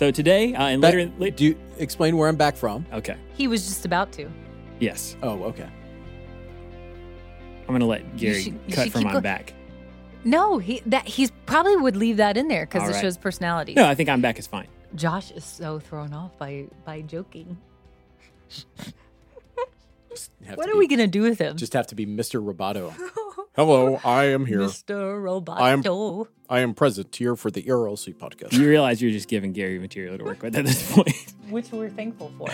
So today, uh, and later, Back- do you explain where I'm back from? okay, He was just about to. yes, Oh, okay. I'm gonna let Gary should- you cut from keep my go- back. No, he that he's probably would leave that in there because it right. shows personality. No, I think I'm back is fine. Josh is so thrown off by by joking. What are be- we gonna do with him, Just have to be Mr. Roboto. Hello, I am here. Mr. Roboto? I am- I am present here for the ERLC podcast. You realize you're just giving Gary material to work with at this point. which we're thankful for.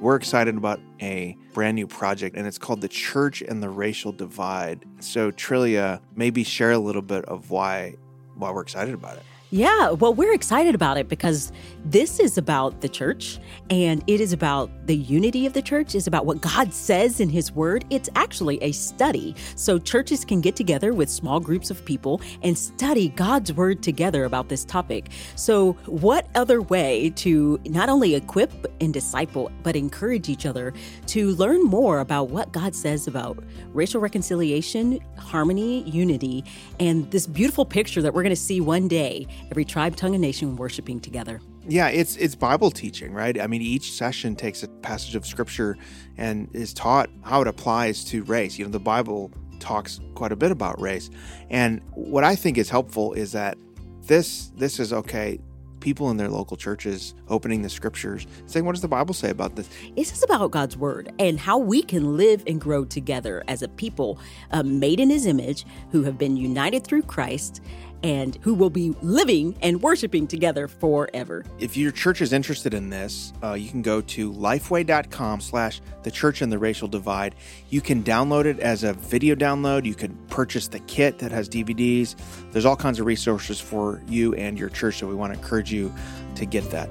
We're excited about a brand new project, and it's called The Church and the Racial Divide. So, Trillia, maybe share a little bit of why why we're excited about it. Yeah, well, we're excited about it because this is about the church and it is about the unity of the church, is about what God says in His Word. It's actually a study. So churches can get together with small groups of people and study God's Word together about this topic. So, what other way to not only equip and disciple, but encourage each other to learn more about what God says about racial reconciliation, harmony, unity, and this beautiful picture that we're going to see one day every tribe, tongue, and nation worshiping together. Yeah, it's it's Bible teaching, right? I mean, each session takes a passage of scripture and is taught how it applies to race. You know, the Bible talks quite a bit about race. And what I think is helpful is that this this is okay, people in their local churches opening the scriptures, saying, what does the Bible say about this? This is about God's word and how we can live and grow together as a people uh, made in his image who have been united through Christ and who will be living and worshiping together forever. If your church is interested in this, uh, you can go to lifeway.com slash the church and the racial divide. You can download it as a video download. You can purchase the kit that has DVDs. There's all kinds of resources for you and your church. So we want to encourage you to get that.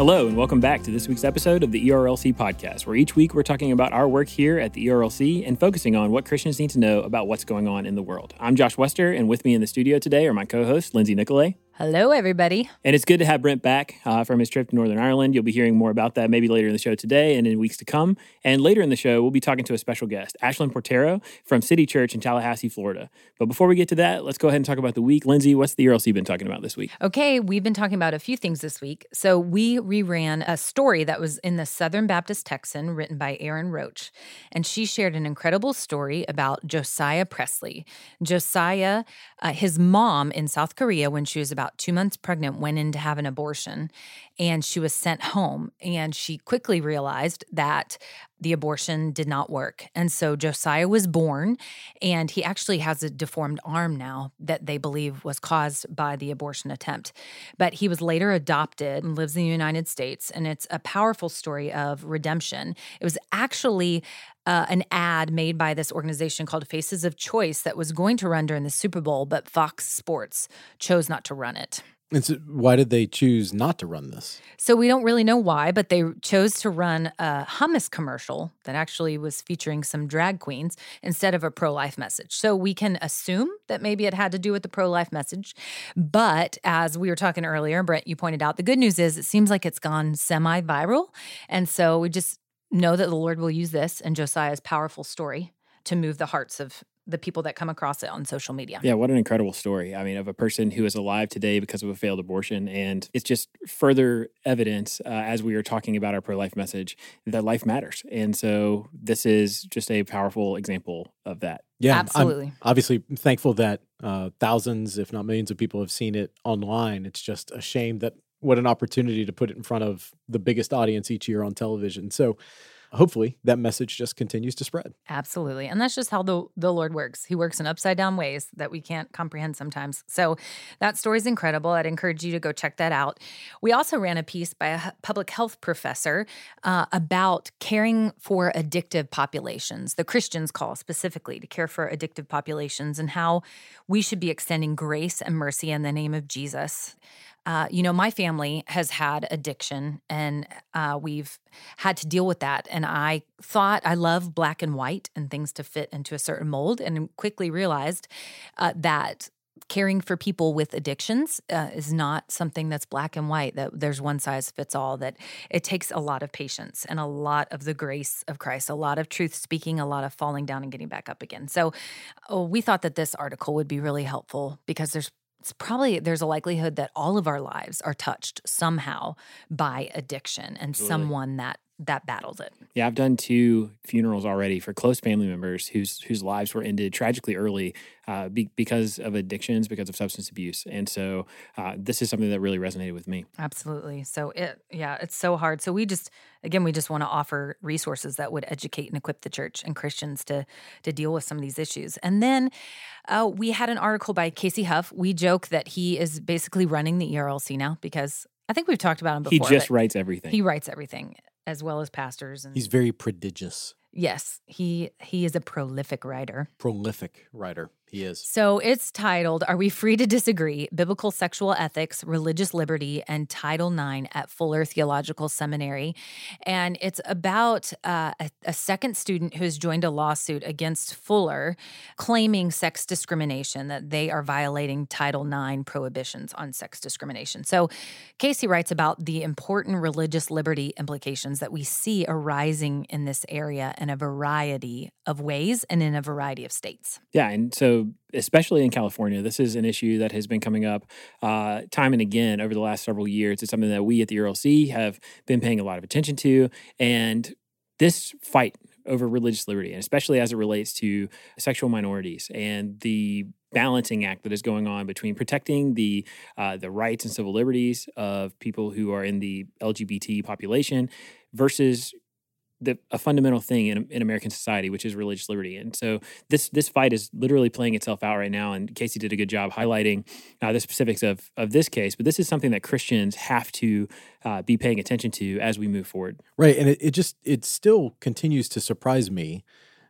Hello, and welcome back to this week's episode of the ERLC podcast, where each week we're talking about our work here at the ERLC and focusing on what Christians need to know about what's going on in the world. I'm Josh Wester, and with me in the studio today are my co hosts, Lindsay Nicolet. Hello, everybody. And it's good to have Brent back uh, from his trip to Northern Ireland. You'll be hearing more about that maybe later in the show today and in weeks to come. And later in the show, we'll be talking to a special guest, Ashlyn Portero from City Church in Tallahassee, Florida. But before we get to that, let's go ahead and talk about the week. Lindsay, what's the ERLC you've been talking about this week? Okay, we've been talking about a few things this week. So we reran a story that was in the Southern Baptist Texan written by Erin Roach. And she shared an incredible story about Josiah Presley. Josiah, uh, his mom in South Korea, when she was about two months pregnant, went in to have an abortion and she was sent home. And she quickly realized that the abortion did not work. And so Josiah was born, and he actually has a deformed arm now that they believe was caused by the abortion attempt. But he was later adopted and lives in the United States. And it's a powerful story of redemption. It was actually uh, an ad made by this organization called Faces of Choice that was going to run during the Super Bowl, but Fox Sports chose not to run it. And so why did they choose not to run this? So we don't really know why, but they chose to run a hummus commercial that actually was featuring some drag queens instead of a pro life message. So we can assume that maybe it had to do with the pro life message. But as we were talking earlier, Brent, you pointed out the good news is it seems like it's gone semi viral. And so we just know that the Lord will use this and Josiah's powerful story to move the hearts of the people that come across it on social media. Yeah, what an incredible story. I mean, of a person who is alive today because of a failed abortion. And it's just further evidence uh, as we are talking about our pro life message that life matters. And so this is just a powerful example of that. Yeah, I'm Absolutely. obviously thankful that uh, thousands, if not millions, of people have seen it online. It's just a shame that what an opportunity to put it in front of the biggest audience each year on television. So hopefully that message just continues to spread. Absolutely. And that's just how the, the Lord works. He works in upside down ways that we can't comprehend sometimes. So that story's incredible. I'd encourage you to go check that out. We also ran a piece by a public health professor uh, about caring for addictive populations, the Christians call specifically to care for addictive populations, and how we should be extending grace and mercy in the name of Jesus. Uh, you know, my family has had addiction and uh, we've had to deal with that. And I thought I love black and white and things to fit into a certain mold, and quickly realized uh, that caring for people with addictions uh, is not something that's black and white that there's one size fits all that it takes a lot of patience and a lot of the grace of christ a lot of truth speaking a lot of falling down and getting back up again so oh, we thought that this article would be really helpful because there's it's probably there's a likelihood that all of our lives are touched somehow by addiction and Absolutely. someone that that battles it. Yeah, I've done two funerals already for close family members whose whose lives were ended tragically early uh, be, because of addictions, because of substance abuse, and so uh, this is something that really resonated with me. Absolutely. So it yeah, it's so hard. So we just again we just want to offer resources that would educate and equip the church and Christians to to deal with some of these issues. And then uh, we had an article by Casey Hough. We joke that he is basically running the ERLC now because I think we've talked about him before. He just writes everything. he writes everything as well as pastors and He's very prodigious, yes, he he is a prolific writer. prolific writer. He is. So it's titled Are We Free to Disagree? Biblical Sexual Ethics, Religious Liberty, and Title IX at Fuller Theological Seminary. And it's about uh, a, a second student who has joined a lawsuit against Fuller claiming sex discrimination, that they are violating Title IX prohibitions on sex discrimination. So Casey writes about the important religious liberty implications that we see arising in this area in a variety of ways and in a variety of states. Yeah, and so especially in California, this is an issue that has been coming up uh, time and again over the last several years. It's something that we at the ERLC have been paying a lot of attention to, and this fight over religious liberty, and especially as it relates to sexual minorities and the balancing act that is going on between protecting the uh, the rights and civil liberties of people who are in the LGBT population versus the, a fundamental thing in, in American society, which is religious liberty. And so this this fight is literally playing itself out right now. And Casey did a good job highlighting uh, the specifics of of this case. But this is something that Christians have to uh, be paying attention to as we move forward. Right. And it, it just, it still continues to surprise me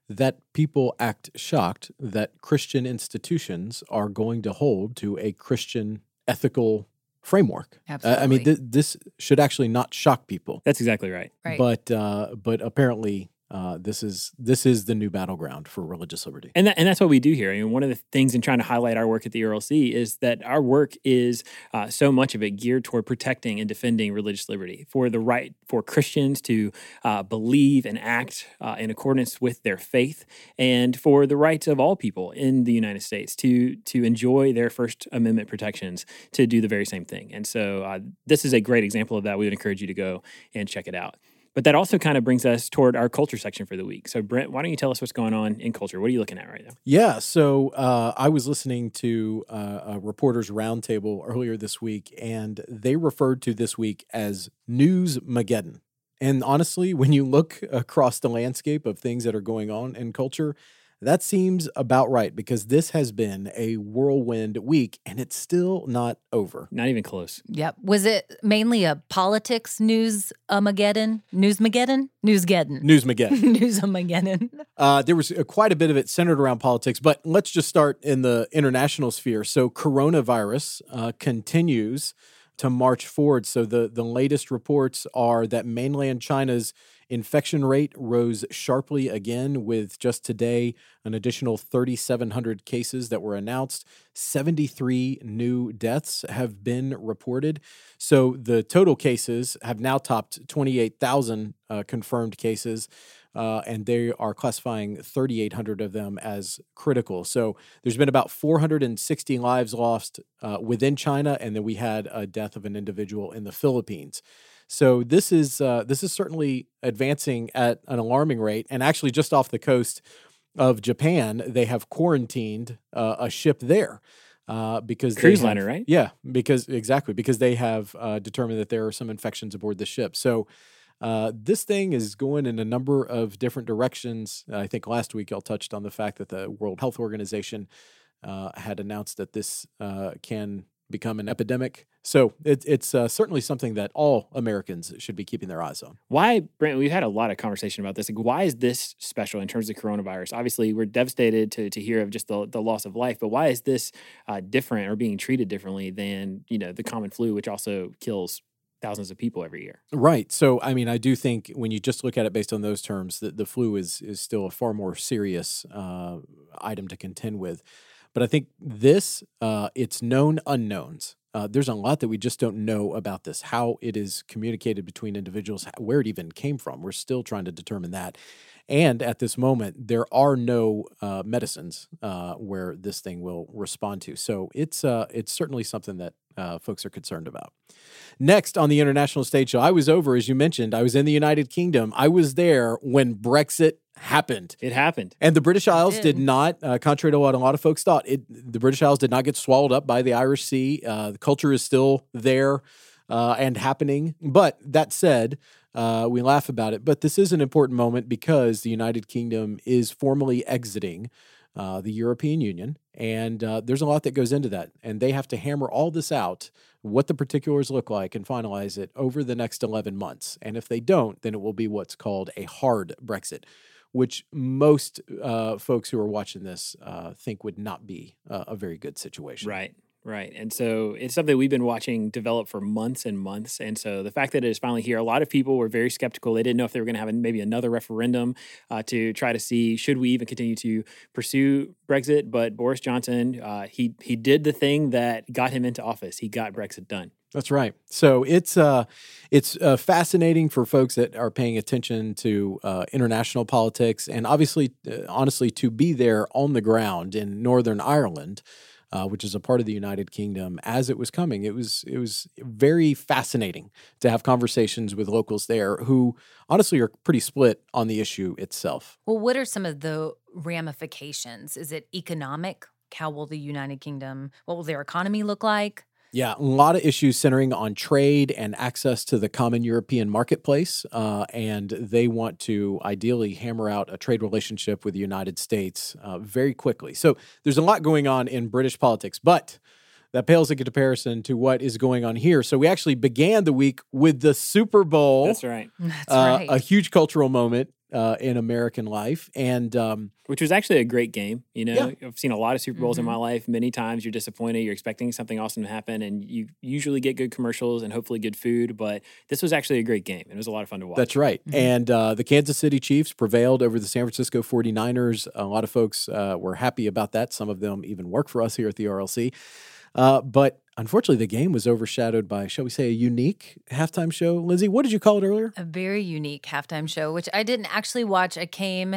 that people act shocked that Christian institutions are going to hold to a Christian ethical framework. Uh, I mean, th- this should actually not shock people. That's exactly right. Right. But uh, but apparently uh, this is this is the new battleground for religious liberty. And that, and that's what we do here. I mean, one of the things in trying to highlight our work at the ERLC is that our work is uh, so much of it geared toward protecting and defending religious liberty for the right for Christians to uh, believe and act uh, in accordance with their faith, and for the rights of all people in the United States to to enjoy their First Amendment protections to do the very same thing. And so uh, this is a great example of that. We would encourage you to go and check it out. But that also kind of brings us toward our culture section for the week. So, Brent, why don't you tell us what's going on in culture? What are you looking at right now? Yeah, so uh, I was listening to uh, a reporters roundtable earlier this week, and they referred to this week as News Mageddon. And honestly, when you look across the landscape of things that are going on in culture, that seems about right because this has been a whirlwind week and it's still not over. Not even close. Yep. Was it mainly a politics news Armageddon? Newsmageddon? Newsgeddon. News Mageddon. News Armageddon. Uh, there was uh, quite a bit of it centered around politics, but let's just start in the international sphere. So, coronavirus uh, continues to march forward. So, the, the latest reports are that mainland China's infection rate rose sharply again, with just today an additional 3,700 cases that were announced. 73 new deaths have been reported. So, the total cases have now topped 28,000 uh, confirmed cases uh, and they are classifying 3,800 of them as critical. So there's been about 460 lives lost uh, within China, and then we had a death of an individual in the Philippines. So this is uh, this is certainly advancing at an alarming rate, and actually just off the coast of Japan, they have quarantined uh, a ship there. Uh, because Cruise liner, right? Yeah, because exactly because they have uh, determined that there are some infections aboard the ship. So uh, this thing is going in a number of different directions. I think last week y'all touched on the fact that the World Health Organization uh, had announced that this uh, can become an epidemic. So it, it's uh, certainly something that all Americans should be keeping their eyes on. Why, Brent? We've had a lot of conversation about this. Like, why is this special in terms of coronavirus? Obviously, we're devastated to, to hear of just the, the loss of life, but why is this uh, different or being treated differently than you know the common flu, which also kills thousands of people every year? Right. So, I mean, I do think when you just look at it based on those terms, that the flu is is still a far more serious uh, item to contend with. But I think this, uh, it's known unknowns. Uh, there's a lot that we just don't know about this, how it is communicated between individuals, where it even came from. We're still trying to determine that. And at this moment, there are no uh, medicines uh, where this thing will respond to. So it's uh, it's certainly something that uh, folks are concerned about. Next on the international stage show, I was over, as you mentioned, I was in the United Kingdom. I was there when Brexit happened. It happened. And the British Isles did. did, not, uh, contrary to what a lot of folks thought, it, the British Isles did not get swallowed up by the Irish Sea. Uh, the culture is still there uh, and happening. But that said, uh, we laugh about it. But this is an important moment because the United Kingdom is formally exiting uh, the European Union. And uh, there's a lot that goes into that. And they have to hammer all this out, what the particulars look like, and finalize it over the next 11 months. And if they don't, then it will be what's called a hard Brexit, which most uh, folks who are watching this uh, think would not be uh, a very good situation. Right. Right. And so it's something we've been watching develop for months and months. And so the fact that it is finally here, a lot of people were very skeptical. They didn't know if they were going to have maybe another referendum uh, to try to see should we even continue to pursue Brexit. But Boris Johnson, uh, he he did the thing that got him into office. He got Brexit done. That's right. So it's uh, it's uh, fascinating for folks that are paying attention to uh, international politics, and obviously, uh, honestly, to be there on the ground in Northern Ireland, uh, which is a part of the United Kingdom, as it was coming, it was it was very fascinating to have conversations with locals there who honestly are pretty split on the issue itself. Well, what are some of the ramifications? Is it economic? How will the United Kingdom, what will their economy look like? Yeah, a lot of issues centering on trade and access to the common European marketplace. Uh, and they want to ideally hammer out a trade relationship with the United States uh, very quickly. So there's a lot going on in British politics, but that pales in comparison to what is going on here. So we actually began the week with the Super Bowl. That's right. That's uh, right. A huge cultural moment uh, in American life. And um, Which was actually a great game. You know, Yeah. I've seen a lot of Super Bowls in Mhm. my life. Many times you're disappointed. You're expecting something awesome to happen, and you usually get good commercials and hopefully good food. But this was actually a great game. It was a lot of fun to watch. That's right. Mhm. And uh, the Kansas City Chiefs prevailed over the San Francisco 49ers. A lot of folks uh, were happy about that. Some of them even work for us here at the ERLC. Uh, but unfortunately, the game was overshadowed by, shall we say, a unique halftime show. Lindsay, what did you call it earlier? a very unique halftime show, which I didn't actually watch. I came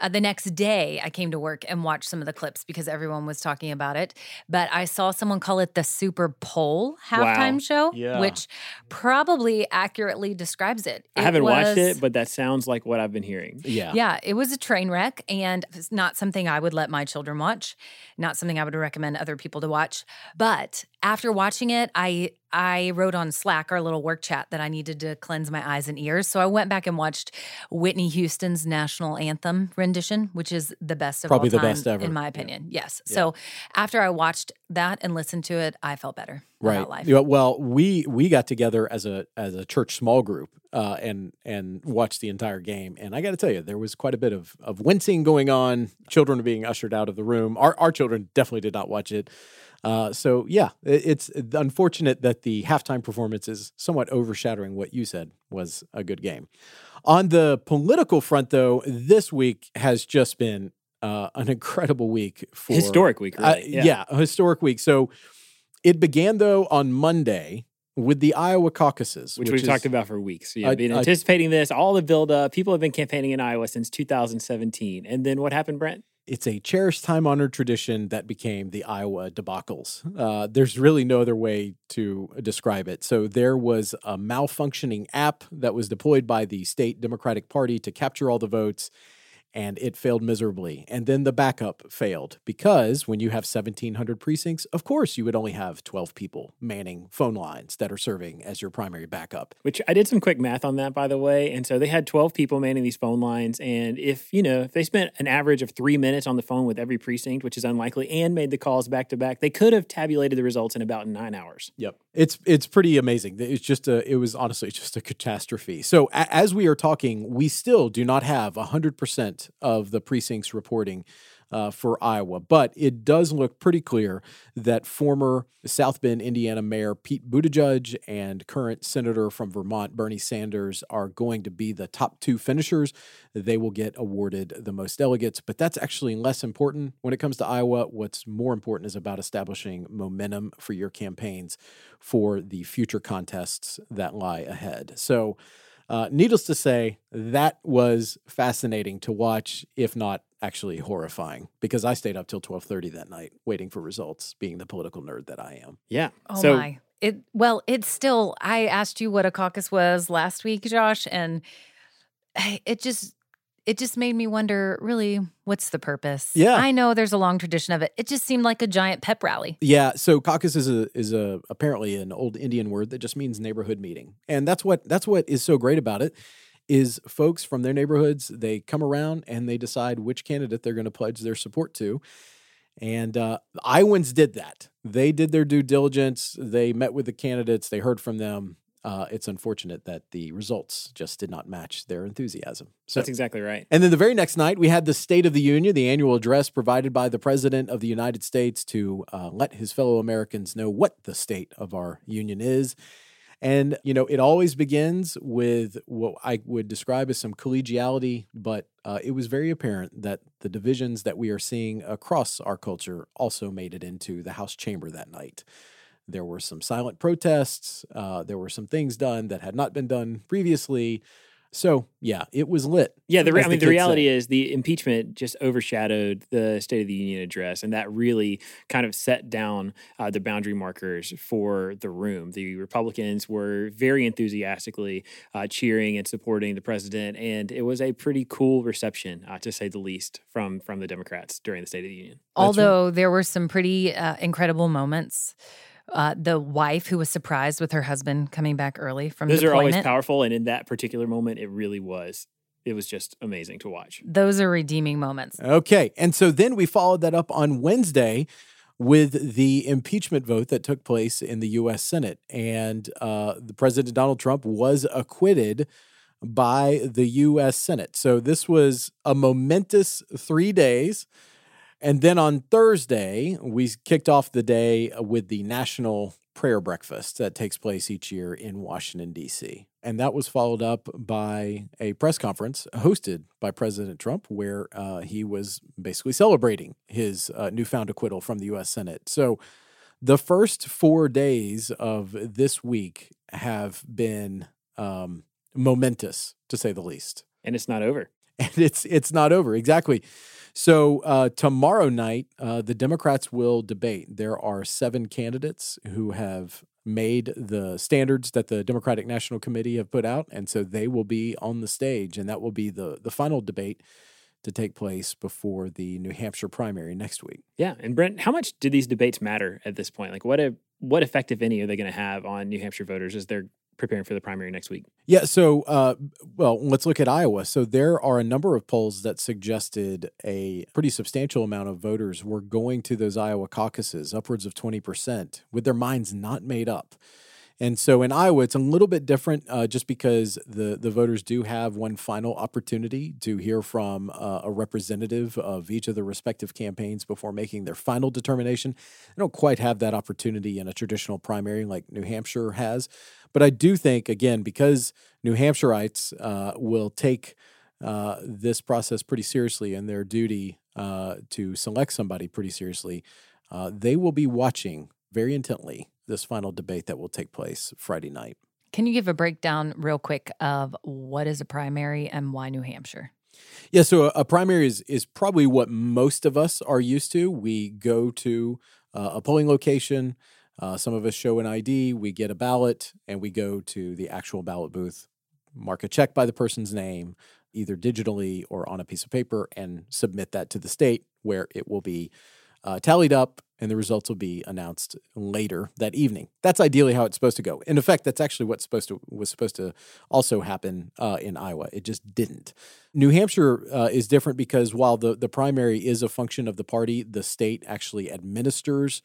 uh, the next day, I came to work and watched some of the clips because everyone was talking about it. But I saw someone call it the Super Bowl halftime Wow. show, Yeah. which probably accurately describes it. I haven't watched it, but that sounds like what I've been hearing. Yeah. Yeah, it was a train wreck and it's not something I would let my children watch, not something I would recommend other people to watch. But after watching it, I I wrote on Slack our little work chat that I needed to cleanse my eyes and ears. So I went back and watched Whitney Houston's national anthem rendition, which is the best of Probably all the time, best ever. in my opinion. Yes. So after I watched that and listened to it, I felt better Right. about life. Yeah, Well, we we got together as a as a church small group uh, and and watched the entire game. And I got to tell you, there was quite a bit of of wincing going on. Children being ushered out of the room. Our our children definitely did not watch it. Uh, so yeah, it, it's unfortunate that the halftime performance is somewhat overshadowing what you said was a good game. On the political front, though, this week has just been uh, an incredible week for Historic week, uh, really. yeah. a historic week. So it began though on Monday with the Iowa caucuses, which, we've is- talked about for weeks. Yeah, I- been I- anticipating this, all the build up. People have been campaigning in Iowa since 2017. And then what happened, Brent? It's a cherished, time honored tradition that became the Iowa debacles. Uh, there's really no other way to describe it. So there was a malfunctioning app that was deployed by the state Democratic Party to capture all the votes. And it failed miserably. And then the backup failed because when you have 1,700 precincts, of course, you would only have 12 people manning phone lines that are serving as your primary backup. Which I did some quick math on that, by the way. And so they had 12 people manning these phone lines. And if, you know, if they spent an average of three minutes on the phone with every precinct, which is unlikely, and made the calls back to back, they could have tabulated the results in about nine hours. Yep. It's it's pretty amazing. It's just a it was honestly just a catastrophe. So a, as we are talking, we still do not have 100% of the precincts reporting uh, for Iowa. But it does look pretty clear that former South Bend, Indiana Mayor Pete Buttigieg and current Senator from Vermont Bernie Sanders are going to be the top two finishers. They will get awarded the most delegates, but that's actually less important when it comes to Iowa. What's more important is about establishing momentum for your campaigns for the future contests that lie ahead. So, uh, needless to say, that was fascinating to watch, if not actually horrifying, because I stayed up till twelve thirty that night waiting for results, being the political nerd that I am. Yeah. Oh so my. It well, it's still I asked you what a caucus was last week, Josh, and it just it just made me wonder really what's the purpose? Yeah. I know there's a long tradition of it. It just seemed like a giant pep rally. Yeah, so caucus is a is a apparently an old Indian word that just means neighborhood meeting. And that's what that's what is so great about it is folks from their neighborhoods, they come around and they decide which candidate they're going to pledge their support to. And uh, Iowans did that. They did their due diligence. They met with the candidates. They heard from them. Uh, it's unfortunate that the results just did not match their enthusiasm. So that's exactly right. and then the very next night, we had the State of the Union, the annual address provided by the President of the United States to uh, let his fellow Americans know what the state of our union is. And, you know, it always begins with what I would describe as some collegiality, but uh, it was very apparent that the divisions that we are seeing across our culture also made it into the House chamber that night. There were some silent protests. Uh, there were some things done that had not been done previously. So, yeah, it was lit. Yeah, the, re- I mean, the kids reality say. is the impeachment just overshadowed the State of the Union address, and that really kind of set down uh, the boundary markers for the room. The Republicans were very enthusiastically uh, cheering and supporting the president, and it was a pretty cool reception, uh, to say the least, from from the Democrats during the State of the Union. Although there were some pretty uh, incredible moments. Uh, the wife who was surprised with her husband coming back early from Those are always powerful, and in that particular moment, it really was. It was just amazing to watch. Those are redeeming moments. Okay. And so then we followed that up on Wednesday with the impeachment vote that took place in the U.S. Senate. And uh, the President Donald Trump was acquitted by the U.S. Senate. So this was a momentous three days. And then on Thursday, we kicked off the day with the National Prayer Breakfast that takes place each year in Washington, D.C. And that was followed up by a press conference hosted by President Trump, where uh, he was basically celebrating his uh, newfound acquittal from the U.S. Senate. So the first four days of this week have been um, momentous, to say the least And it's not over. and it's it's not over exactly. So uh, tomorrow night, uh, the Democrats will debate. There are seven candidates who have made the standards that the Democratic National Committee have put out, and so they will be on the stage, and that will be the the final debate to take place before the New Hampshire primary next week. Yeah, and Brent, how much do these debates matter at this point? Like, what a, what effect, if any, are they going to have on New Hampshire voters as they're preparing for the primary next week? Yeah. So, uh, well, let's look at Iowa. So, there are a number of polls that suggested a pretty substantial amount of voters were going to those Iowa caucuses, upwards of 20%, with their minds not made up. And so in Iowa, it's a little bit different uh, just because the, the voters do have one final opportunity to hear from uh, a representative of each of the respective campaigns before making their final determination. They don't quite have that opportunity in a traditional primary like New Hampshire has. But I do think, again, because New Hampshireites uh, will take uh, this process pretty seriously and their duty uh, to select somebody pretty seriously, uh, they will be watching very intently this final debate that will take place Friday night. Can you give a breakdown real quick of what is a primary and why New Hampshire? Yeah, so a, a primary is is probably what most of us are used to. We go to uh, a polling location. Uh, some of us show an ID. We get a ballot, and we go to the actual ballot booth, mark a check by the person's name, either digitally or on a piece of paper, and submit that to the state, where it will be uh, tallied up, and the results will be announced later that evening. That's ideally how it's supposed to go. In effect, that's actually what's supposed to was supposed to also happen uh, in Iowa. It just didn't. New Hampshire uh, is different because while the the primary is a function of the party, the state actually administers.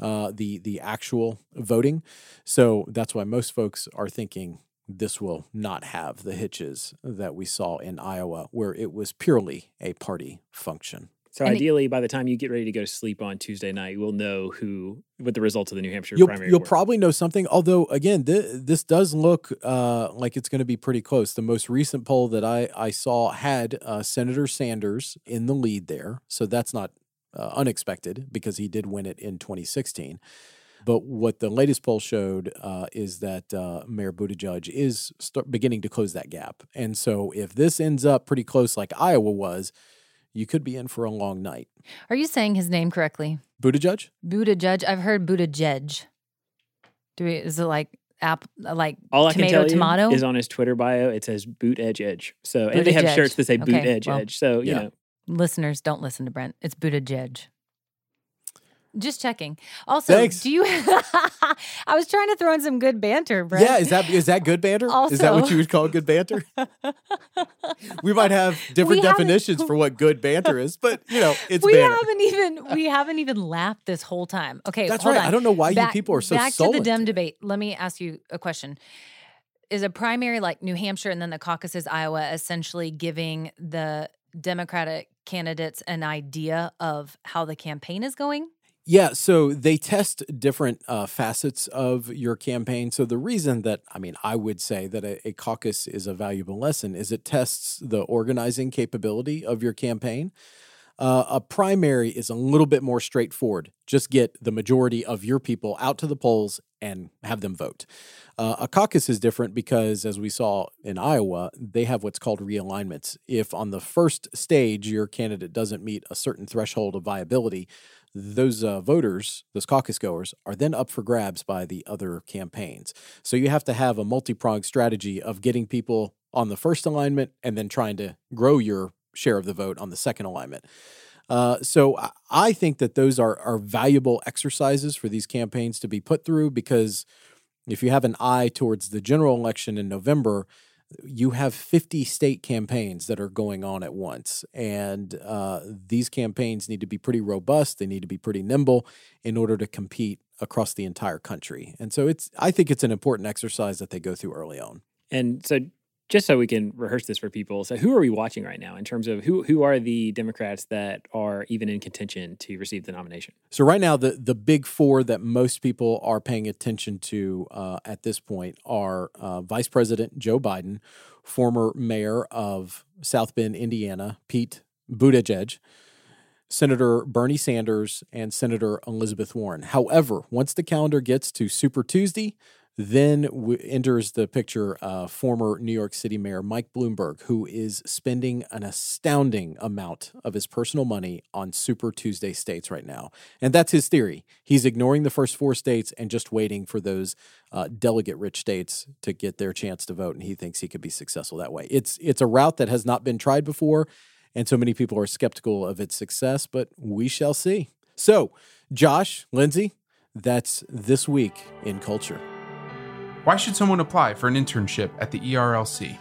Uh, the the actual voting, so that's why most folks are thinking this will not have the hitches that we saw in Iowa, where it was purely a party function. So And it- ideally, by the time you get ready to go to sleep on Tuesday night, we'll know who what the results of the New Hampshire You'll, primary you'll were. probably know something. Although, again, th- this does look uh, like it's going to be pretty close. The most recent poll that I, I saw had uh, Senator Sanders in the lead there. So that's not uh, unexpected because he did win it in 2016. But what the latest poll showed uh, is that uh, Mayor Buttigieg is start beginning to close that gap. And so if this ends up pretty close like Iowa was, you could be in for a long night. Are you saying his name correctly? Buttigieg? Buddha Judge. I've heard Buddha Judge. Do we? Is it like app? Like All I tomato can tell tomato? you is on his Twitter bio, it says boot edge edge. So and they have Buttigieg. shirts that say boot Okay, edge well, edge. So you Yeah. know, Listeners, don't listen to Brent. It's Buddha Judge. Just checking. Also, Thanks. do you? I was trying to throw in some good banter, Brent. Yeah, is that is that good banter? is that what you would call good banter? we might have different definitions for what good banter is, but you know, it's we banter. haven't even we haven't even laughed this whole time. Okay, That's hold right. on. I don't know why back, you people are so back to the Dem debate. Let me ask you a question: Is a primary like New Hampshire and then the caucuses Iowa essentially giving the Democratic candidates an idea of how the campaign is going? Yeah, so they test different uh, facets of your campaign. So the reason that I mean, I would say that a, a caucus is a valuable lesson is it tests the organizing capability of your campaign. Uh, a primary is a little bit more straightforward. Just get the majority of your people out to the polls and have them vote. Uh, a caucus is different because, as we saw in Iowa, they have what's called realignments. If on the first stage your candidate doesn't meet a certain threshold of viability, those uh, voters, those caucus goers, are then up for grabs by the other campaigns. So you have to have a multi pronged strategy of getting people on the first alignment and then trying to grow your share of the vote on the second alignment. Uh, so I- think that those are are valuable exercises for these campaigns to be put through because if you have an eye towards the general election in November, you have 50 state campaigns that are going on at once. And uh, these campaigns need to be pretty robust. They need to be pretty nimble in order to compete across the entire country. And so it's, I think it's an important exercise that they go through early on. and so just so we can rehearse this for people. So who are we watching right now in terms of who who are the Democrats that are even in contention to receive the nomination? So right now, the the big four that most people are paying attention to uh, at this point are uh, Vice President Joe Biden, former mayor of South Bend, Indiana, Pete Buttigieg, Senator Bernie Sanders, and Senator Elizabeth Warren. However, once the calendar gets to Super Tuesday, then w- enters the picture uh, former New York City Mayor Mike Bloomberg, who is spending an astounding amount of his personal money on Super Tuesday states right now. And that's his theory. He's ignoring the first four states and just waiting for those uh, delegate rich states to get their chance to vote. And he thinks he could be successful that way. It's, it's a route that has not been tried before. And so many people are skeptical of its success, but we shall see. So, Josh, Lindsay, that's this week in culture. Why should someone apply for an internship at the ERLC?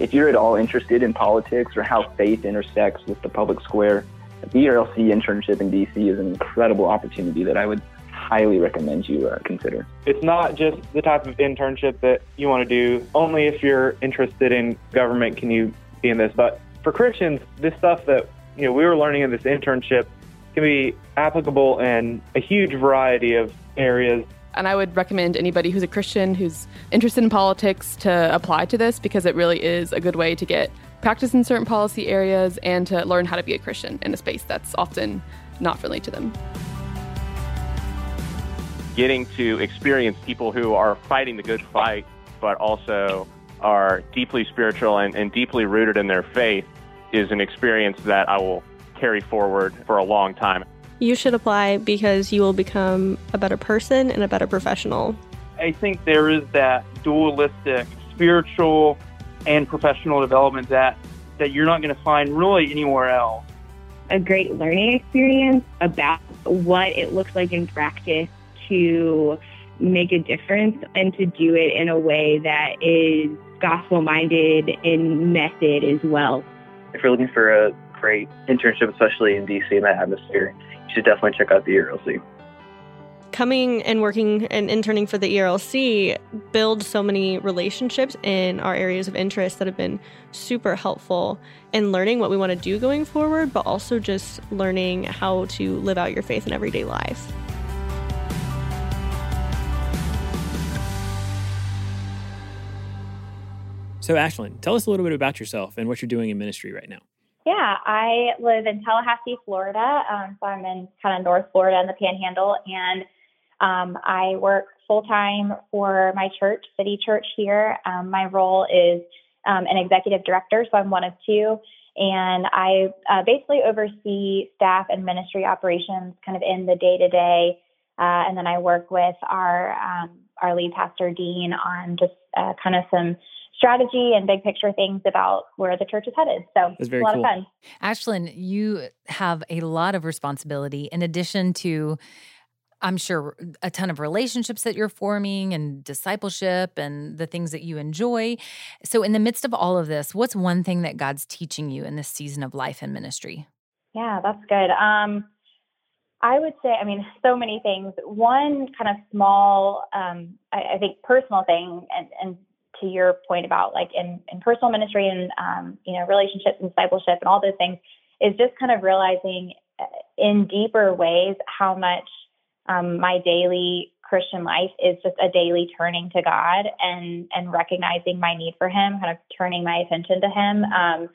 If you're at all interested in politics or how faith intersects with the public square, the ERLC internship in DC is an incredible opportunity that I would highly recommend you uh, consider. It's not just the type of internship that you want to do. Only if you're interested in government can you be in this. But for Christians, this stuff that you know we were learning in this internship can be applicable in a huge variety of areas. And I would recommend anybody who's a Christian who's interested in politics to apply to this because it really is a good way to get practice in certain policy areas and to learn how to be a Christian in a space that's often not friendly to them. getting to experience people who are fighting the good fight, but also are deeply spiritual and, and deeply rooted in their faith is an experience that I will carry forward for a long time. You should apply because you will become a better person and a better professional. I think there is that dualistic spiritual and professional development that that you're not going to find really anywhere else. a great learning experience about what it looks like in practice to make a difference and to do it in a way that is gospel minded in method as well. If you're looking for a great internship, especially in DC in that atmosphere, you should definitely check out the ERLC. coming and working and interning for the ERLC build so many relationships in our areas of interest that have been super helpful in learning what we want to do going forward, but also just learning how to live out your faith in everyday life. So, Ashlyn, tell us a little bit about yourself and what you're doing in ministry right now. Yeah, I live in Tallahassee, Florida. Um, so I'm in kind of North Florida in the Panhandle, and um, I work full time for my church, City Church here. Um, my role is um, an executive director, so I'm one of two, and I uh, basically oversee staff and ministry operations, kind of in the day to day. And then I work with our um, our lead pastor Dean on just uh, kind of some strategy and big picture things about where the church is headed. So it's a lot cool. of fun. Ashlyn, you have a lot of responsibility in addition to I'm sure a ton of relationships that you're forming and discipleship and the things that you enjoy. So, in the midst of all of this, what's one thing that God's teaching you in this season of life and ministry? Yeah, that's good. Um, I would say, I mean, so many things. One kind of small, um, I, I, think, personal thing, and, and to your point about like in, in personal ministry and um, you know relationships and discipleship and all those things is just kind of realizing uh, in deeper ways how much um, my daily Christian life is just a daily turning to God and and recognizing my need for Him, kind of turning my attention to Him. Um,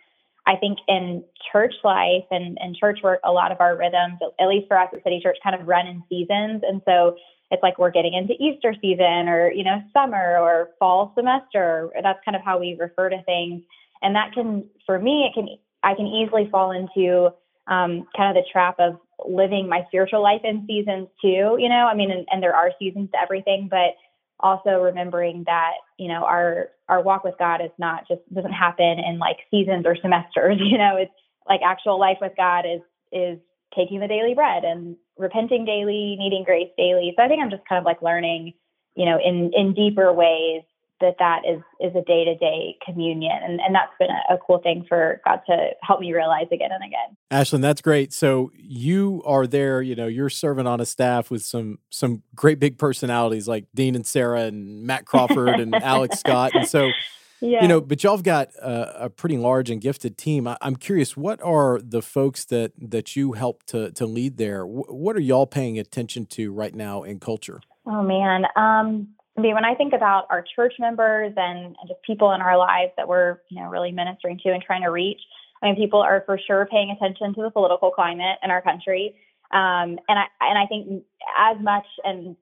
I think in church life and, and church work, a lot of our rhythms, at least for us at City Church, kind of run in seasons, and so it's like we're getting into Easter season or, you know, summer or fall semester. That's kind of how we refer to things. And that can, for me, it can, I can easily fall into um, kind of the trap of living my spiritual life in seasons too, you know, I mean, and, and there are seasons to everything, but also remembering that, you know, our, our walk with God is not just, doesn't happen in like seasons or semesters, you know, it's like actual life with God is, is taking the daily bread and repenting daily, needing grace daily. So I think I'm just kind of like learning, you know, in in deeper ways that that is is a day to day communion, and and that's been a, a, cool thing for God to help me realize again and again. Ashlyn, that's great. So you are there, you know, you're serving on a staff with some some great big personalities like Dean and Sarah and Matt Crawford and Alex Scott, and so yeah. You know, but y'all have got a, a pretty large and gifted team. I, am curious, what are the folks that that you help to to lead there? W- what are y'all paying attention to right now in culture? Oh man, um, I mean, when I think about our church members and, and just people in our lives that we're you know really ministering to and trying to reach, I mean, people are for sure paying attention to the political climate in our country, um, and I and I think as much and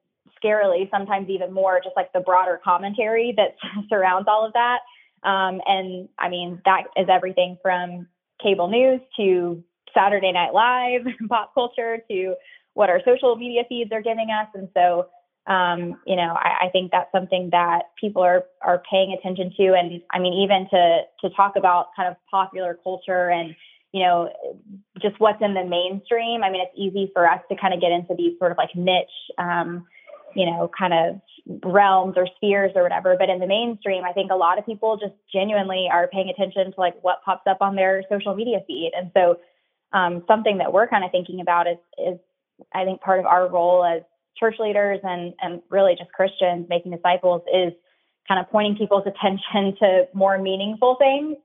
scarily, sometimes even more, just like the broader commentary that surrounds all of that. Um, and I mean, that is everything from cable news to Saturday Night Live, pop culture to what our social media feeds are giving us. And so, um, you know, I, I, think that's something that people are are paying attention to. And I mean, even to to talk about kind of popular culture and you know, just what's in the mainstream. I mean, it's easy for us to kind of get into these sort of like niche um, you know, kind of realms or spheres or whatever. But in the mainstream, I think a lot of people just genuinely are paying attention to like what pops up on their social media feed. And so um, something that we're kind of thinking about is is I think part of our role as church leaders and and really just Christians making disciples is kind of pointing people's attention to more meaningful things,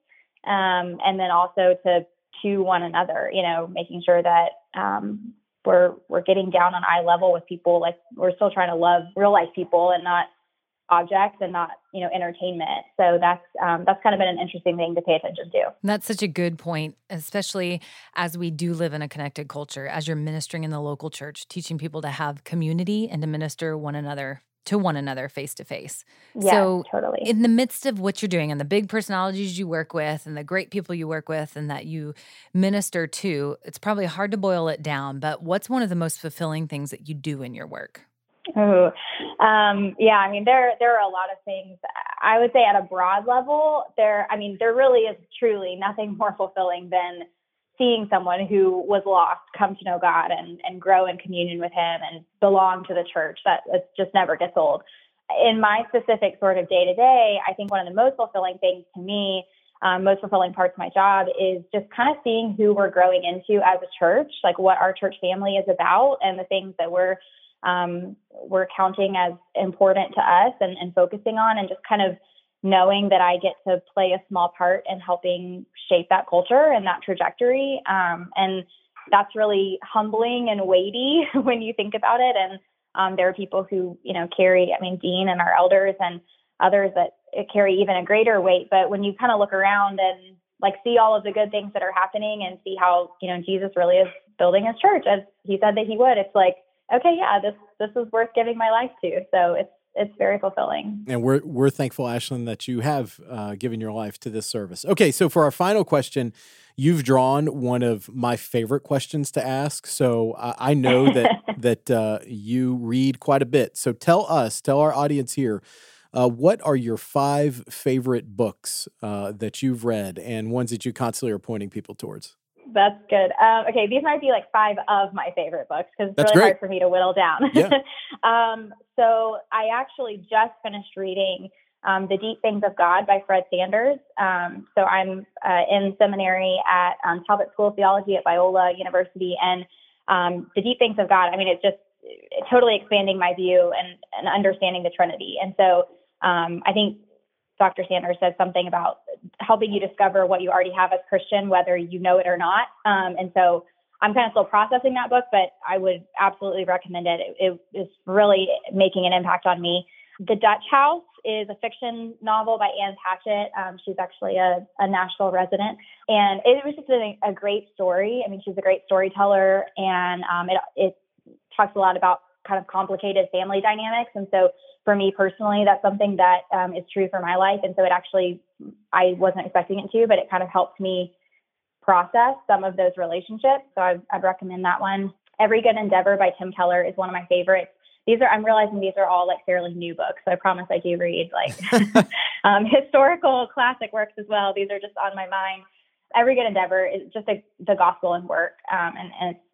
um, and then also to to one another. You know, making sure that um, we're we're getting down on eye level with people like we're still trying to love real life people and not objects and not you know entertainment. So that's um, that's kind of been an interesting thing to pay attention to. That's such a good point especially as we do live in a connected culture as you're ministering in the local church teaching people to have community and to minister one another to one another face to face. So totally. In the midst of what you're doing and the big personalities you work with and the great people you work with and that you minister to, it's probably hard to boil it down, but what's one of the most fulfilling things that you do in your work? Oh, um, yeah. I mean, there there are a lot of things. I would say at a broad level, there. I mean, there really is truly nothing more fulfilling than seeing someone who was lost come to know God and, and grow in communion with Him and belong to the church. That it just never gets old. In my specific sort of day to day, I think one of the most fulfilling things to me, um, most fulfilling parts of my job is just kind of seeing who we're growing into as a church, like what our church family is about and the things that we're um, we're counting as important to us and, and focusing on, and just kind of knowing that I get to play a small part in helping shape that culture and that trajectory. Um, and that's really humbling and weighty when you think about it. And um, there are people who, you know, carry, I mean, Dean and our elders and others that carry even a greater weight. But when you kind of look around and like see all of the good things that are happening and see how, you know, Jesus really is building his church as he said that he would, it's like, okay, yeah, this this is worth giving my life to. So it's it's very fulfilling. And we're we're thankful, Ashlyn, that you have uh, given your life to this service. Okay, so for our final question, you've drawn one of my favorite questions to ask. So I, I know that that uh, you read quite a bit. So tell us, tell our audience here. Uh, what are your five favorite books uh, that you've read and ones that you constantly are pointing people towards? That's good. Um, okay, these might be like five of my favorite books because it's That's really great. hard for me to whittle down. Yeah. um, so I actually just finished reading um, The Deep Things of God by Fred Sanders. Um, so I'm uh, in seminary at um, Talbot School of Theology at Biola University, and um, The Deep Things of God. I mean, it's just totally expanding my view and, and understanding the Trinity. And so um, I think Dr. Sanders said something about helping you discover what you already have as Christian, whether you know it or not. Um, and so I'm kind of still processing that book, but I would absolutely recommend it. It, is really making an impact on me. The Dutch House is a fiction novel by Ann Patchett. Um, she's actually a, a Nashville resident, and it was just a, a great story. I mean, she's a great storyteller, and um, it it talks a lot about kind of complicated family dynamics. And so for me personally, that's something that um, is true for my life. And so it actually, I wasn't expecting it to, but it kind of helped me process some of those relationships. So I, I'd recommend that one. Every Good Endeavor by Tim Keller is one of my favorites. These are, I'm realizing these are all like fairly new books. So I promise I do read like um, historical classic works as well. These are just on my mind. Every Good Endeavor is just a, the gospel and work. Um, and, and it's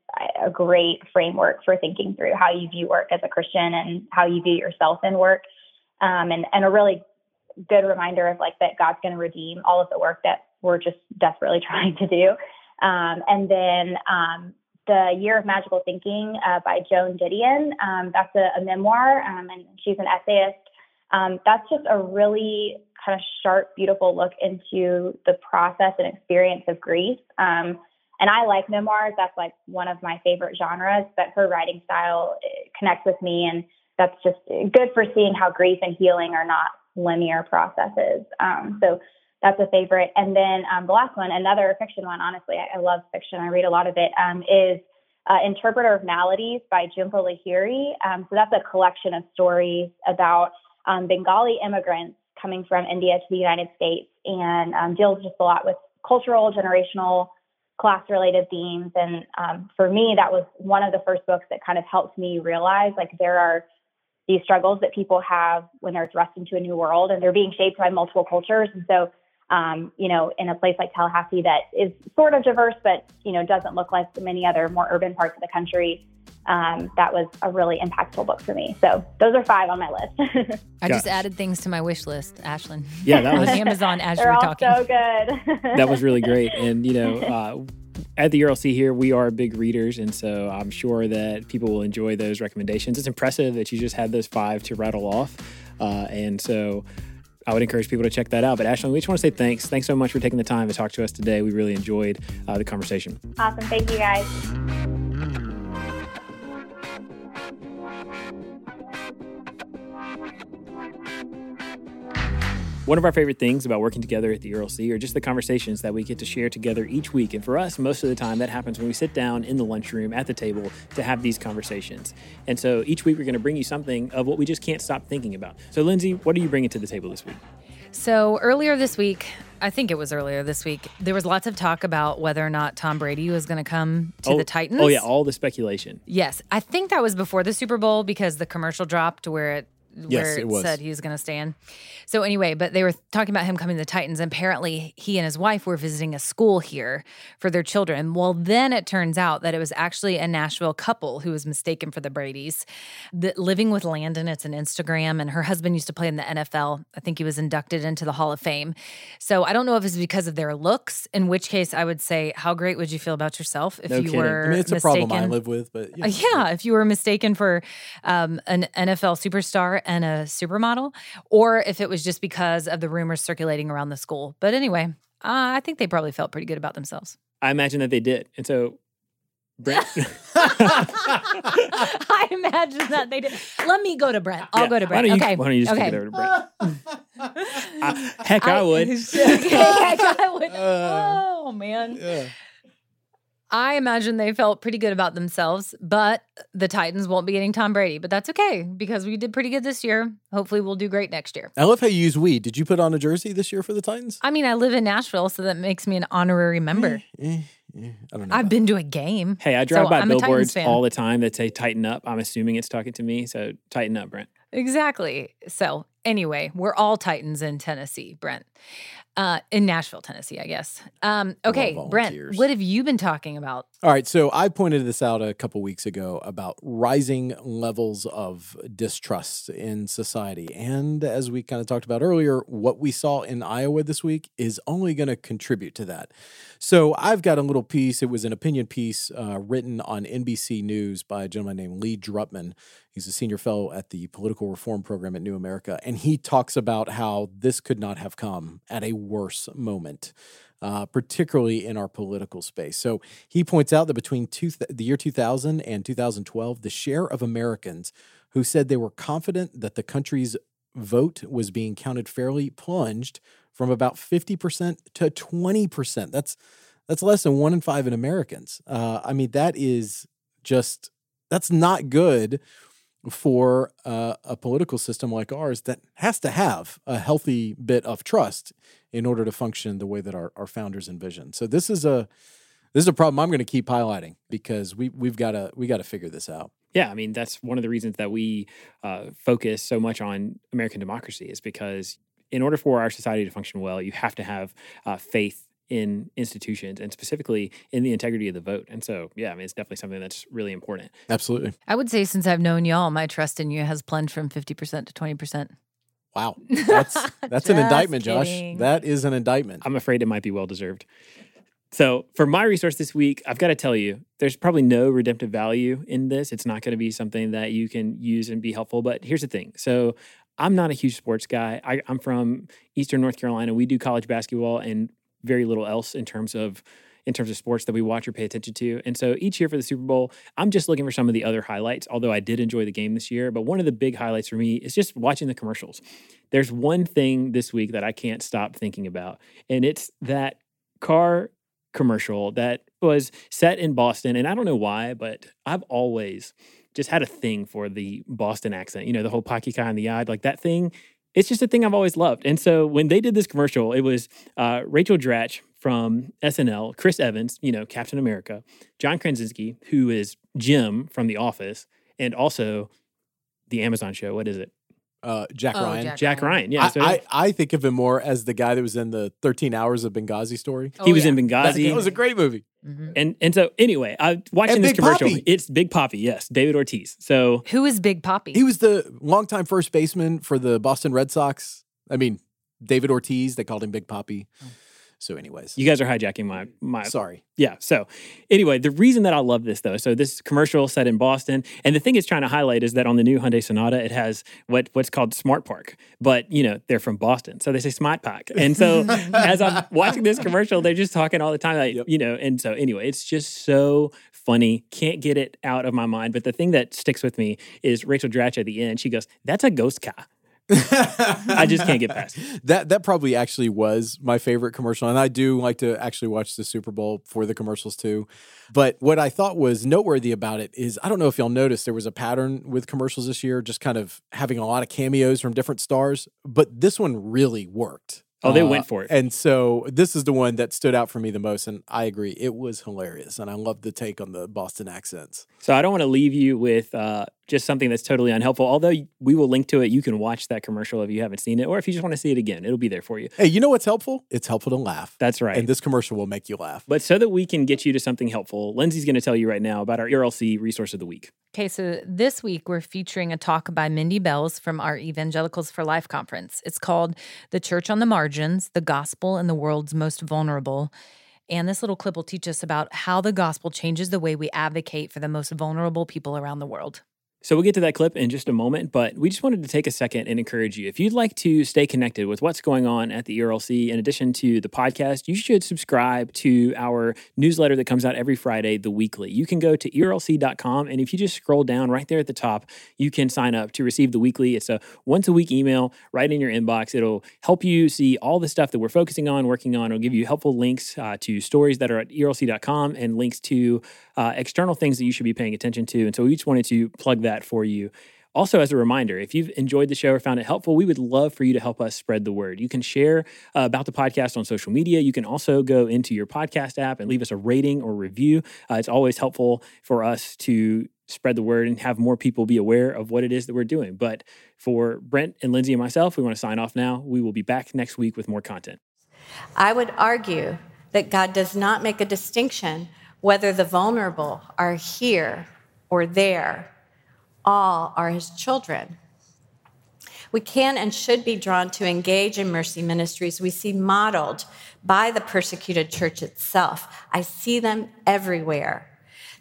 a great framework for thinking through how you view work as a Christian and how you view yourself in work. Um, and, and a really good reminder of like that God's going to redeem all of the work that we're just desperately trying to do. Um, and then um, the Year of Magical Thinking uh, by Joan Didion. Um, that's a, a memoir, um, and she's an essayist. Um, that's just a really kind of sharp, beautiful look into the process and experience of grief. And I like memoirs. That's like one of my favorite genres. But her writing style eh, connects with me, and that's just good for seeing how grief and healing are not linear processes. Um, so that's a favorite. And then um, the last one, another fiction one. Honestly, I, I love fiction. I read a lot of it. Um, is uh, Interpreter of Maladies by Jhumpa Lahiri. Um, so that's a collection of stories about um, Bengali immigrants coming from India to the United States, and um, deals just a lot with cultural, generational class related themes. And um, for me, that was one of the first books that kind of helped me realize like there are these struggles that people have when they're thrust into a new world and they're being shaped by multiple cultures. And so, um, you know, in a place like Tallahassee that is sort of diverse, but, you know, doesn't look like many other more urban parts of the country, um, that was a really impactful book for me. So those are five on my list. I just added things to my wish list, Ashlyn. Yeah, that was- on Amazon as you They're were all talking. so good. that was really great. And you know, uh, at the ERLC here, we are big readers, and so I'm sure that people will enjoy those recommendations. It's impressive that you just had those five to rattle off, uh, and so. I would encourage people to check that out. But Ashlyn, we just want to say thanks. Thanks so much for taking the time to talk to us today. We really enjoyed uh, the conversation. awesome. Thank you guys. One of our favorite things about working together at the ERLC are just the conversations that we get to share together each week. And for us, most of the time, that happens when we sit down in the lunchroom at the table to have these conversations. And so each week, we're going to bring you something of what we just can't stop thinking about. So, Lindsay, what are you bringing to the table this week? So earlier this week, I think it was earlier this week, there was lots of talk about whether or not Tom Brady was going to come to oh, the Titans. Oh, yeah, all the speculation. Yes, I think that was before the Super Bowl because the commercial dropped where it Yes, where it it, was. said he was going to stay in. So anyway, but they were talking about him coming to the Titans. And apparently, he and his wife were visiting a school here for their children. Well, then it turns out that it was actually a Nashville couple who was mistaken for the Brady's. The, living with Landon, it's an Instagram, and her husband used to play in the NFL. I think he was inducted into the Hall of Fame. So I don't know if it's because of their looks. In which case, I would say, how great would you feel about yourself if No you kidding. were I mean, it's a problem I live with, but you Uh, know. yeah, if you were mistaken for um, an NFL superstar and a supermodel, or if it was just because of the rumors circulating around the school. But anyway, uh, I think they probably felt pretty good about themselves. I imagine that they did. And so, Brent, I imagine that they did. Let me go to Brent. I'll Yeah. go to Why Brent. don't you- okay. why don't you just kick okay. it over to Brent? heck, I, would. okay, I would. Uh, oh man. I imagine they felt pretty good about themselves, but the Titans won't be getting Tom Brady. But that's okay because we did pretty good this year. Hopefully, we'll do great next year. I love how you use we. Did you put on a jersey this year for the Titans? I mean, I live in Nashville, so that makes me an honorary member. Eh, eh, I don't know. I've been to a game. Hey, I drive So by I'm billboards all the time that say tighten up. I'm assuming it's talking to me. So tighten up, Brent. Exactly. So, anyway, we're all Titans in Tennessee, Brent. Uh, in Nashville, Tennessee, I guess. Um, okay, Brent, what have you been talking about? All right, so I pointed this out a couple weeks ago about rising levels of distrust in society. And as we kind of talked about earlier, what we saw in Iowa this week is only going to contribute to that. So I've got a little piece. It was an opinion piece uh, written on NBC News by a gentleman named Lee Drutman. He's a senior fellow at the Political Reform Program at New America. And he talks about how this could not have come at a worse moment uh, particularly in our political space. So he points out that between two the year 2000 and 2012, the share of Americans who said they were confident that the country's vote was being counted fairly plunged from about 50% to 20%. That's that's less than one in five in Americans. Uh, I mean, that is just that's not good for uh, a political system like ours that has to have a healthy bit of trust in order to function the way that our, our founders envisioned. So this is a this is a problem I'm going to keep highlighting because we we've got to we got to figure this out. Yeah, I mean that's one of the reasons that we uh, focus so much on American democracy is because in order for our society to function well, you have to have uh, faith in institutions and specifically in the integrity of the vote. And so, yeah, I mean it's definitely something that's really important. Absolutely. I would say since I've known y'all, my trust in you has plunged from 50% to 20%. Wow, that's that's an indictment, kidding. Josh. That is an indictment. I'm afraid it might be well deserved. So, for my resource this week, I've got to tell you, there's probably no redemptive value in this. It's not going to be something that you can use and be helpful. But here's the thing. So, I'm not a huge sports guy. I, I'm from Eastern North Carolina. We do college basketball and very little else in terms of in terms of sports that we watch or pay attention to. And so each year for the Super Bowl, I'm just looking for some of the other highlights, although I did enjoy the game this year. But one of the big highlights for me is just watching the commercials. There's one thing this week that I can't stop thinking about, and it's that car commercial that was set in Boston. And I don't know why, but I've always just had a thing for the Boston accent. You know, the whole Pocky Kai in the eye, like that thing. It's just a thing I've always loved. And so when they did this commercial, it was uh, Rachel Dratch from SNL, Chris Evans, you know, Captain America, John Krasinski, who is Jim from The Office, and also the Amazon show. What is it? Uh, Jack Oh, Ryan. Jack Jack Ryan. Yeah. I, so I, I think of him more as the guy that was in the 13 Hours of Benghazi story. he Oh, was yeah. in Benghazi. that was a great movie. Mhm. and and so anyway, I watching And this Big commercial. Papi. It's Big Papi, yes, David Ortiz. So Who is Big Papi? He was the longtime first baseman for the Boston Red Sox. I mean, David Ortiz, they called him Big Papi. So, anyways, you guys are hijacking my my sorry. Yeah. So anyway, the reason that I love this though, so this commercial set in Boston, and the thing it's trying to highlight is that on the new Hyundai Sonata, it has what what's called Smart Park, but you know they're from Boston, so they say Smart Park. And so as I'm watching this commercial, they're just talking all the time, like you know. And so anyway, it's just so funny. Can't get it out of my mind. But the thing that sticks with me is Rachel Dratch at the end. She goes, "That's a ghost car." I just can't get past it. That that probably actually was my favorite commercial, and I do like to actually watch the Super Bowl for the commercials too. But what I thought was noteworthy about it is I don't know if y'all noticed there was a pattern with commercials this year, just kind of having a lot of cameos from different stars. But this one really worked. Oh, they Uh, went for it. And so this is the one that stood out for me the most, and I agree, it was hilarious, and I love the take on the Boston accents. So I don't want to leave you with uh, just something that's totally unhelpful. Although we will link to it, you can watch that commercial if you haven't seen it, or if you just want to see it again, it'll be there for you. Hey, you know what's helpful? It's helpful to laugh. That's right. And this commercial will make you laugh. But so that we can get you to something helpful, Lindsay's going to tell you right now about our ERLC resource of the week. Okay, so this week we're featuring a talk by Mindy Belz from our Evangelicals for Life conference. It's called The Church on the Margins The Gospel and the World's Most Vulnerable. And this little clip will teach us about how the gospel changes the way we advocate for the most vulnerable people around the world. So we'll get to that clip in just a moment, but we just wanted to take a second and encourage you. If you'd like to stay connected with what's going on at the ERLC, in addition to the podcast, you should subscribe to our newsletter that comes out every Friday, the weekly. You can go to ERLC.com, and if you just scroll down right there at the top, you can sign up to receive the weekly. It's a once a week email right in your inbox. It'll help you see all the stuff that we're focusing on, working on. It'll give you helpful links uh, to stories that are at ERLC.com and links to uh, external things that you should be paying attention to. And so we just wanted to plug that for you. Also, as a reminder, if you've enjoyed the show or found it helpful, we would love for you to help us spread the word. You can share uh, about the podcast on social media. You can also go into your podcast app and leave us a rating or review. Uh, it's always helpful for us to spread the word and have more people be aware of what it is that we're doing. But for Brent and Lindsay and myself, we want to sign off now. We will be back next week with more content. I would argue that God does not make a distinction whether the vulnerable are here or there all are his children. We can and should be drawn to engage in mercy ministries we see modeled by the persecuted church itself. I see them everywhere.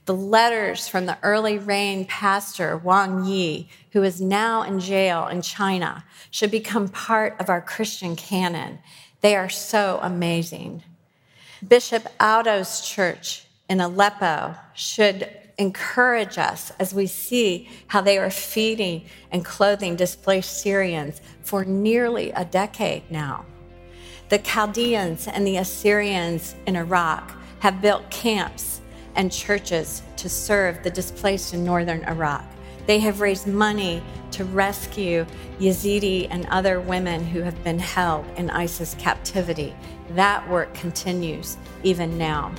The letters from the early rain pastor Wang Yi, who is now in jail in China, should become part of our Christian canon. They are so amazing. Bishop Audo's church in Aleppo should encourage us as we see how they are feeding and clothing displaced Syrians for nearly a decade now. The Chaldeans and the Assyrians in Iraq have built camps and churches to serve the displaced in northern Iraq. They have raised money to rescue Yazidi and other women who have been held in ISIS captivity. That work continues even now.